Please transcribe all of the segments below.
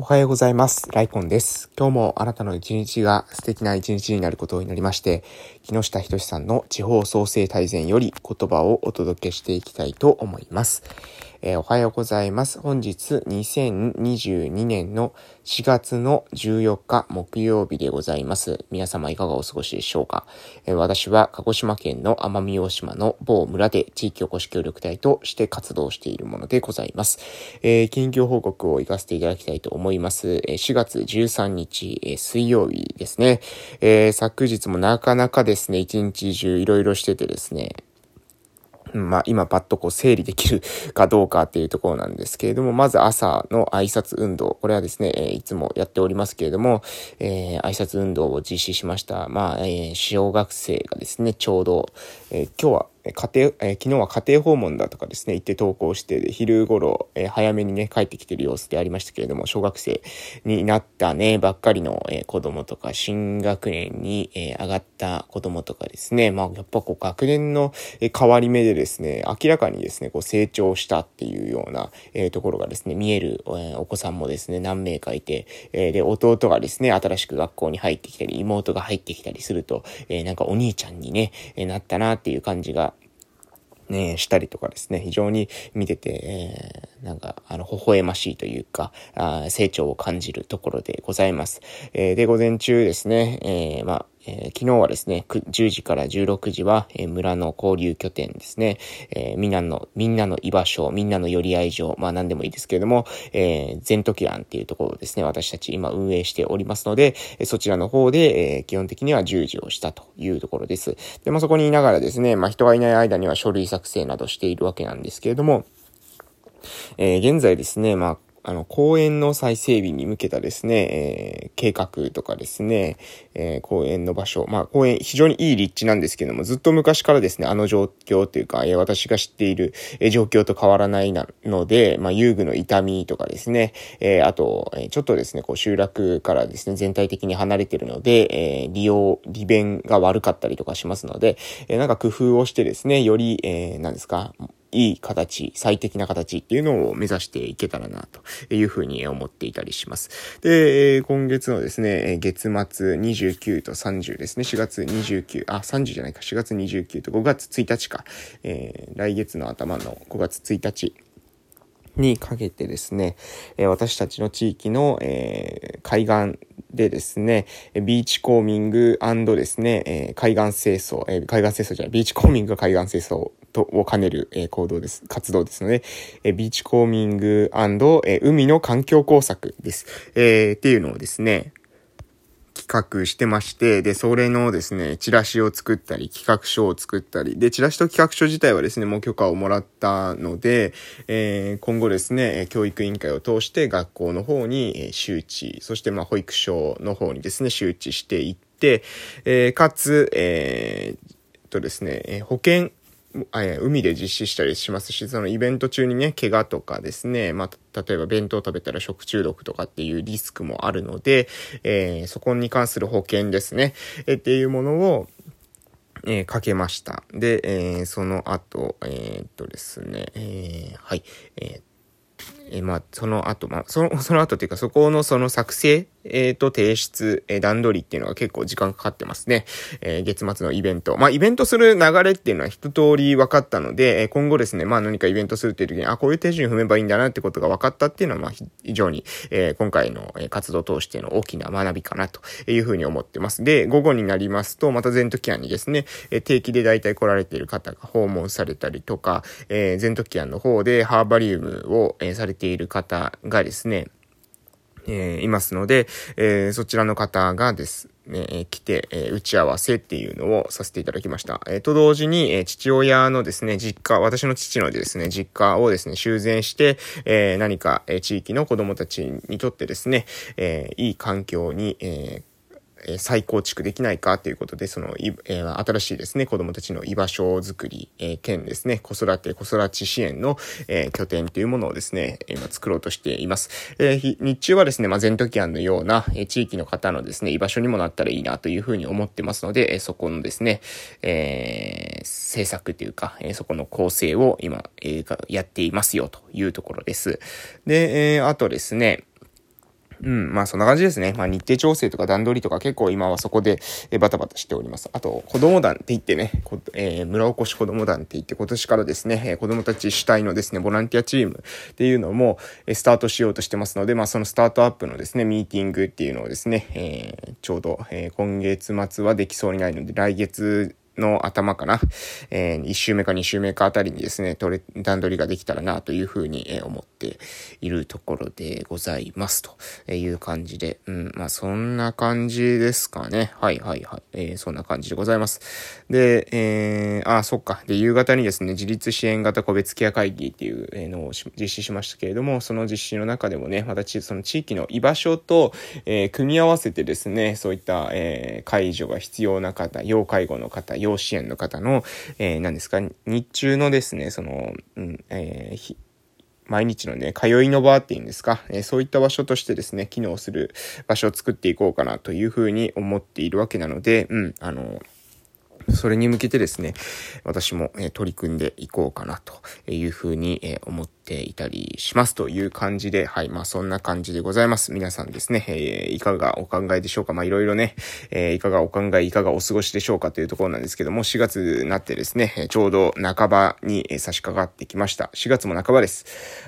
おはようございます。ライコンです。今日もあなたの一日が素敵な一日になることを祈りまして、木下仁さんの地方創生大全より言葉をお届けしていきたいと思います。えー、おはようございます。本日2022年の4月の14日木曜日でございます。皆様いかがお過ごしでしょうか、えー、私は鹿児島県の奄美大島の某村で地域おこし協力隊として活動しているものでございます。えー、近況報告を行かせていただきたいと思います。え4月13日、え水曜日ですね。え昨日もなかなかですね、一日中いろいろしててですね、まあ、今パッとこう整理できるかどうかっていうところなんですけれども、まず朝の挨拶運動。これはですね、えいつもやっておりますけれども、えー、挨拶運動を実施しました。まあ、えー、小学生がですね、ちょうど、えー、今日は家庭、えー、昨日は家庭訪問だとかですね、行って登校して、昼頃、えー、早めにね、帰ってきてる様子でありましたけれども、小学生になったね、ばっかりの、えー、子供とか、新学年に、え上がった子供とかですね、まあ、やっぱこう、学年の、え変わり目でですね、明らかにですね、こう、成長したっていうような、えところがですね、見える、えお子さんもですね、何名かいて、えで、弟がですね、新しく学校に入ってきたり、妹が入ってきたりすると、えなんかお兄ちゃんにね、えなったなっていう感じが、ね、したりとかですね、非常に見てて、えー、なんか、あの、微笑ましいというか、あ成長を感じるところでございます。えー、で、午前中ですね、えー、まあ、えー、昨日はですね、10時から16時は、えー、村の交流拠点ですね、えー、みんなの、みんなの居場所、みんなの寄り合い所、まあ何でもいいですけれども、えー、全時欄っていうところをですね、私たち今運営しておりますので、えそちらの方で、え基本的には従事をしたというところです。で、まあそこにいながらですね、まあ人がいない間には書類作成などしているわけなんですけれども、え、現在ですね、まあ、あの、公園の再整備に向けたですね、えー、計画とかですね、えー、公園の場所、まあ、公園、非常にいい立地なんですけども、ずっと昔からですね、あの状況というか、えー、私が知っている、え、状況と変わらないなので、まあ、遊具の痛みとかですね、えー、あと、えー、ちょっとですね、こう、集落からですね、全体的に離れてるので、えー、利用、利便が悪かったりとかしますので、えー、なんか工夫をしてですね、より、えー、何ですか、いい形、最適な形っていうのを目指していけたらな、というふうに思っていたりします。で、今月のですね、月末29と30ですね、4月29、あ、30じゃないか、4月29と5月1日か、えー、来月の頭の5月1日、にかけてですね、え私たちの地域の、えー、海岸でですね、ビーチコーミングですね、えー、海岸清掃、えー、海岸清掃じゃない、ビーチコーミング海岸清掃とを兼ねる、えー、行動です、活動ですので、えー、ビーチコーミング、えー、海の環境工作です。えー、っていうのをですね、企画してまして、で、それのですね、チラシを作ったり、企画書を作ったり、で、チラシと企画書自体はですね、もう許可をもらったので、えー、今後ですね、教育委員会を通して学校の方に周知、そしてまあ保育所の方にですね、周知していって、えー、かつ、えー、とですね、保険海で実施したりしますし、そのイベント中にね、怪我とかですね、まあ、例えば弁当食べたら食中毒とかっていうリスクもあるので、えー、そこに関する保険ですね、えー、っていうものを、えー、かけました。で、えー、その後、えー、っとですね、えー、はい、えー、え、まあ、その後、まあ、その、その後っていうか、そこのその作成えっ、ー、と、提出、えー、段取りっていうのが結構時間かかってますね。えー、月末のイベント。まあ、イベントする流れっていうのは一通り分かったので、え今後ですね、まあ、何かイベントするっていう時に、あ、こういう手順踏めばいいんだなってことが分かったっていうのは、まあ、非常に、え今回の活動を通しての大きな学びかなというふうに思ってます。で、午後になりますと、また全時案にですね、え定期で大体来られている方が訪問されたりとか、えー、全時案の方でハーバリウムを、えされている方がですね、えー、いますので、えー、そちらの方がですねえ、来て、え、打ち合わせっていうのをさせていただきました。え、と同時に、え、父親のですね、実家、私の父のですね、実家をですね、修繕して、え、何か、え、地域の子供たちにとってですね、え、いい環境に、えー、え再構築できないかということで、その、え、新しいですね、子供たちの居場所づくり、えー、兼ですね、子育て、子育ち支援の、え、拠点というものをですね、今作ろうとしています。え、日中はですね、まあ、全時案のような、え、地域の方のですね、居場所にもなったらいいなというふうに思ってますので、え、そこのですね、えー、制作というか、え、そこの構成を今、え、やっていますよというところです。で、え、あとですね、うん、まあそんな感じですね。まあ日程調整とか段取りとか結構今はそこでバタバタしております。あと、子供団って言ってね、えー、村おこし子供団って言って今年からですね、子供たち主体のですね、ボランティアチームっていうのも、スタートしようとしてますので、まあそのスタートアップのですね、ミーティングっていうのをですね、えー、ちょうど、えー、今月末はできそうにないので、来月の頭かな、えー、1週目か2週目かあたりにですね、取れ、段取りができたらなというふうに、思っているところでございますという感じで、うん、まあそんな感じですかね。はいはいはい。えー、そんな感じでございます。で、えー、あ、そっか。で、夕方にですね、自立支援型個別ケア会議っていうのを実施しましたけれども、その実施の中でもね、私、その地域の居場所と、えー、組み合わせてですね、そういった、えー、介助が必要な方、要介護の方、要支援の方の、えー、何ですか、日中のですね、その、うん、えー、毎日のね、通いの場っていうんですか、えー、そういった場所としてですね、機能する場所を作っていこうかなというふうに思っているわけなので、うん、あの、それに向けてですね、私も、え取り組んでいこうかなというふうに、え思ってていたりしますという感じで、はい、まあそんな感じでございます。皆さんですね、えー、いかがお考えでしょうかまあいろいろね、えー、いかがお考え、いかがお過ごしでしょうかというところなんですけども、4月になってですね、ちょうど半ばに差し掛かってきました。4月も半ばです。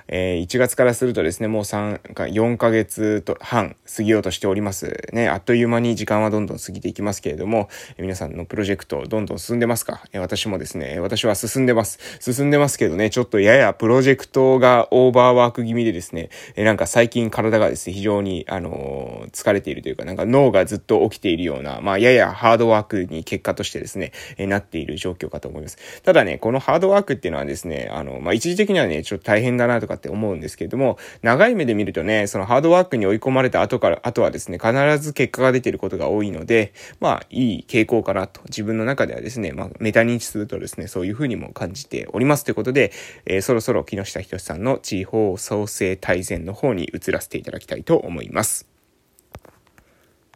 えー、1月からするとですね、もう3か、4ヶ月と半過ぎようとしております。ね、あっという間に時間はどんどん過ぎていきますけれども、皆さんのプロジェクト、どんどん進んでますか？私もですね、私は進んでます。進んでますけどね、ちょっとややプロジェクトがオーバーワーク気味でですね、えなんか最近体がですね、非常に、あのー、疲れているというか、なんか脳がずっと起きているような、まあ、ややハードワークに結果としてですね、えなっている状況かと思います。ただね、このハードワークっていうのはですね、あの、まあ、一時的にはね、ちょっと大変だなとかって思うんですけれども、長い目で見るとね、そのハードワークに追い込まれた後から、あとはですね、必ず結果が出ていることが多いので、まあ、いい傾向かなと、自分の中ではですね、まあ、メタ認知するとですね、そういうふうにも感じておりますということで、えー、そろそろ木下仁さんの地方創生大全の方に移らせていただきたいと思います。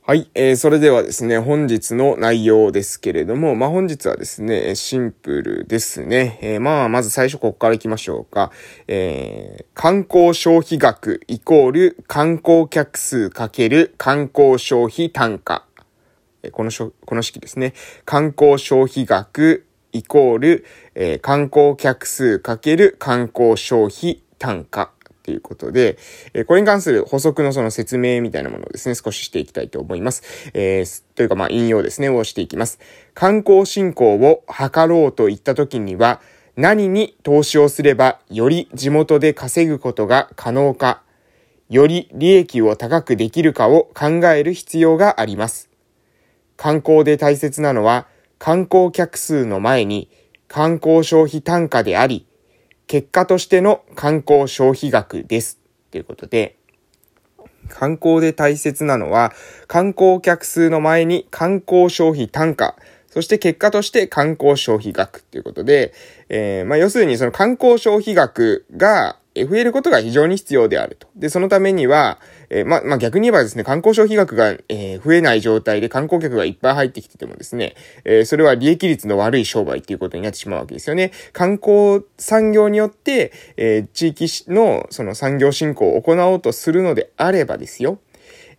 はい。えー、それではですね、本日の内容ですけれども、まあ、本日はですね、シンプルですね。えー、まあ、まず最初ここから行きましょうか。えー、観光消費額イコール観光客数かける観光消費単価。このしょ、この式ですね。観光消費額イコール、えー、観光客数かける観光消費単価ということで、えこれに関する補足のその説明みたいなものをですね、少ししていきたいと思います。えー、というかまあ引用ですね、をしていきます。観光振興を図ろうといった時には、何に投資をすればより地元で稼ぐことが可能か、より利益を高くできるかを考える必要があります。観光で大切なのは、観光客数の前に観光消費単価であり、結果としての観光消費額です。ということで、観光で大切なのは、観光客数の前に観光消費単価、そして結果として観光消費額ということで、えー、まあ、要するにその観光消費額が増えることが非常に必要であると。で、そのためには、えー、ま、まあ、逆に言えばですね、観光消費額が、えー、増えない状態で観光客がいっぱい入ってきててもですね、えー、それは利益率の悪い商売っていうことになってしまうわけですよね。観光産業によって、え地域のその産業振興を行おうとするのであればですよ、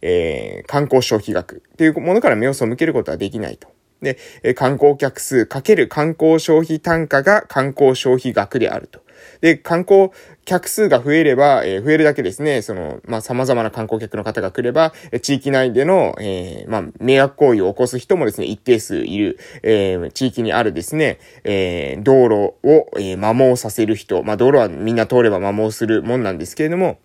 え観光消費額っていうものから目を背けることはできないと。で、え観光客数かける観光消費単価が観光消費額であると。で、観光客数が増えれば、えー、増えるだけですね、その、まあ、様々な観光客の方が来れば、地域内での、えー、まあ、迷惑行為を起こす人もですね、一定数いる、えー、地域にあるですね、え、道路を、え、摩耗させる人、まあ、道路はみんな通れば摩耗するもんなんですけれども、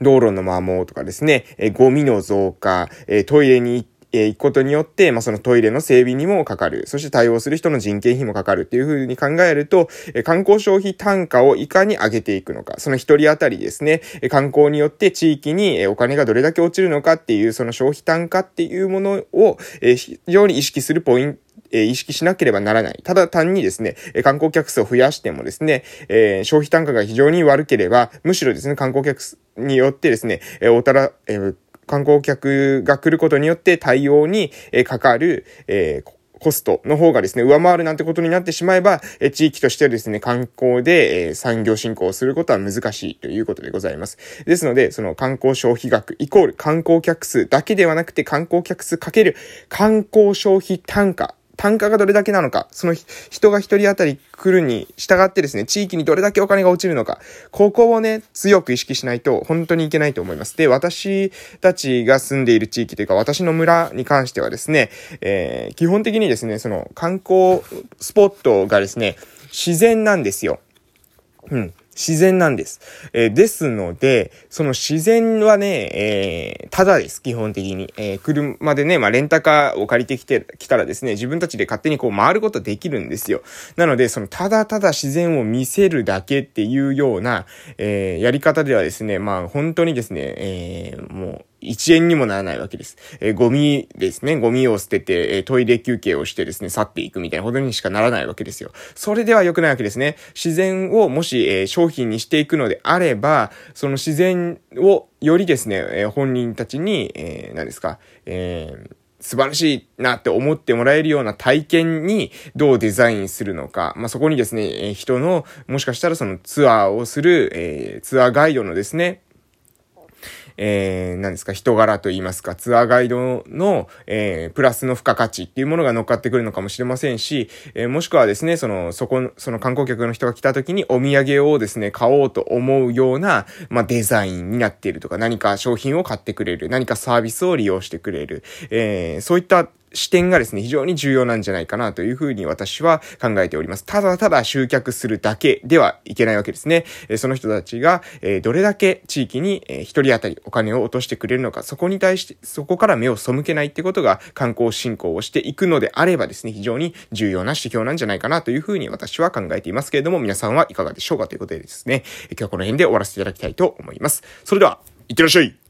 道路の摩耗とかですね、えゴミの増加、えトイレに行ってえ行くことによって、まあ、そのトイレの整備にもかかる。そして対応する人の人件費もかかるっていうふうに考えると、え観光消費単価をいかに上げていくのか。その一人当たりですね、え観光によって地域にお金がどれだけ落ちるのかっていう、その消費単価っていうものを、え非常に意識するポイント、え意識しなければならない。ただ単にですね、え観光客数を増やしてもですね、えー、消費単価が非常に悪ければ、むしろですね、観光客によってですね、え、おたら、えー観光客が来ることによって対応にかかる、えーコストの方がですね、上回るなんてことになってしまえば、え地域としてはですね、観光で、え産業振興をすることは難しいということでございます。ですので、その観光消費額イコール観光客数だけではなくて観光客数かける観光消費単価単価がどれだけなのか、その人が一人当たり来るに従ってですね、地域にどれだけお金が落ちるのか、ここをね、強く意識しないと本当にいけないと思います。で、私たちが住んでいる地域というか、私の村に関してはですね、えー、基本的にですね、その観光スポットがですね、自然なんですよ。うん。自然なんです。えー、ですので、その自然はね、えー、ただです、基本的に。えー、車でね、まあ、レンタカーを借りてきて、きたらですね、自分たちで勝手にこう回ることできるんですよ。なので、その、ただただ自然を見せるだけっていうような、え、やり方ではですね、まあ、本当にですね、え、もう、1円にもならないわけです。えー、ゴミですね。ゴミを捨てて、えー、トイレ休憩をしてですね、去っていくみたいなことにしかならないわけですよ。それでは良くないわけですね。自然をもし、えー、商品にしていくのであれば、その自然をよりですね、え本人たちに、え何ですか、え素晴らしいなって思ってもらえるような体験にどうデザインするのか。まあ、そこにですね、え人の、もしかしたらそのツアーをする、えツアーガイドのですね、えー、何ですか、人柄といいますか、ツアーガイドの、えー、プラスの付加価値っていうものが乗っかってくるのかもしれませんし、えー、もしくはですね、その、そこ、その観光客の人が来た時にお土産をですね、買おうと思うような、まあ、デザインになっているとか、何か商品を買ってくれる、何かサービスを利用してくれる、えー、そういった視点がですね、非常に重要なんじゃないかなというふうに私は考えております。ただただ集客するだけではいけないわけですね。その人たちが、どれだけ地域に一人当たりお金を落としてくれるのか、そこに対して、そこから目を背けないってことが観光振興をしていくのであればですね、非常に重要な指標なんじゃないかなというふうに私は考えていますけれども、皆さんはいかがでしょうかということでですね、今日はこの辺で終わらせていただきたいと思います。それでは、いってらっしゃい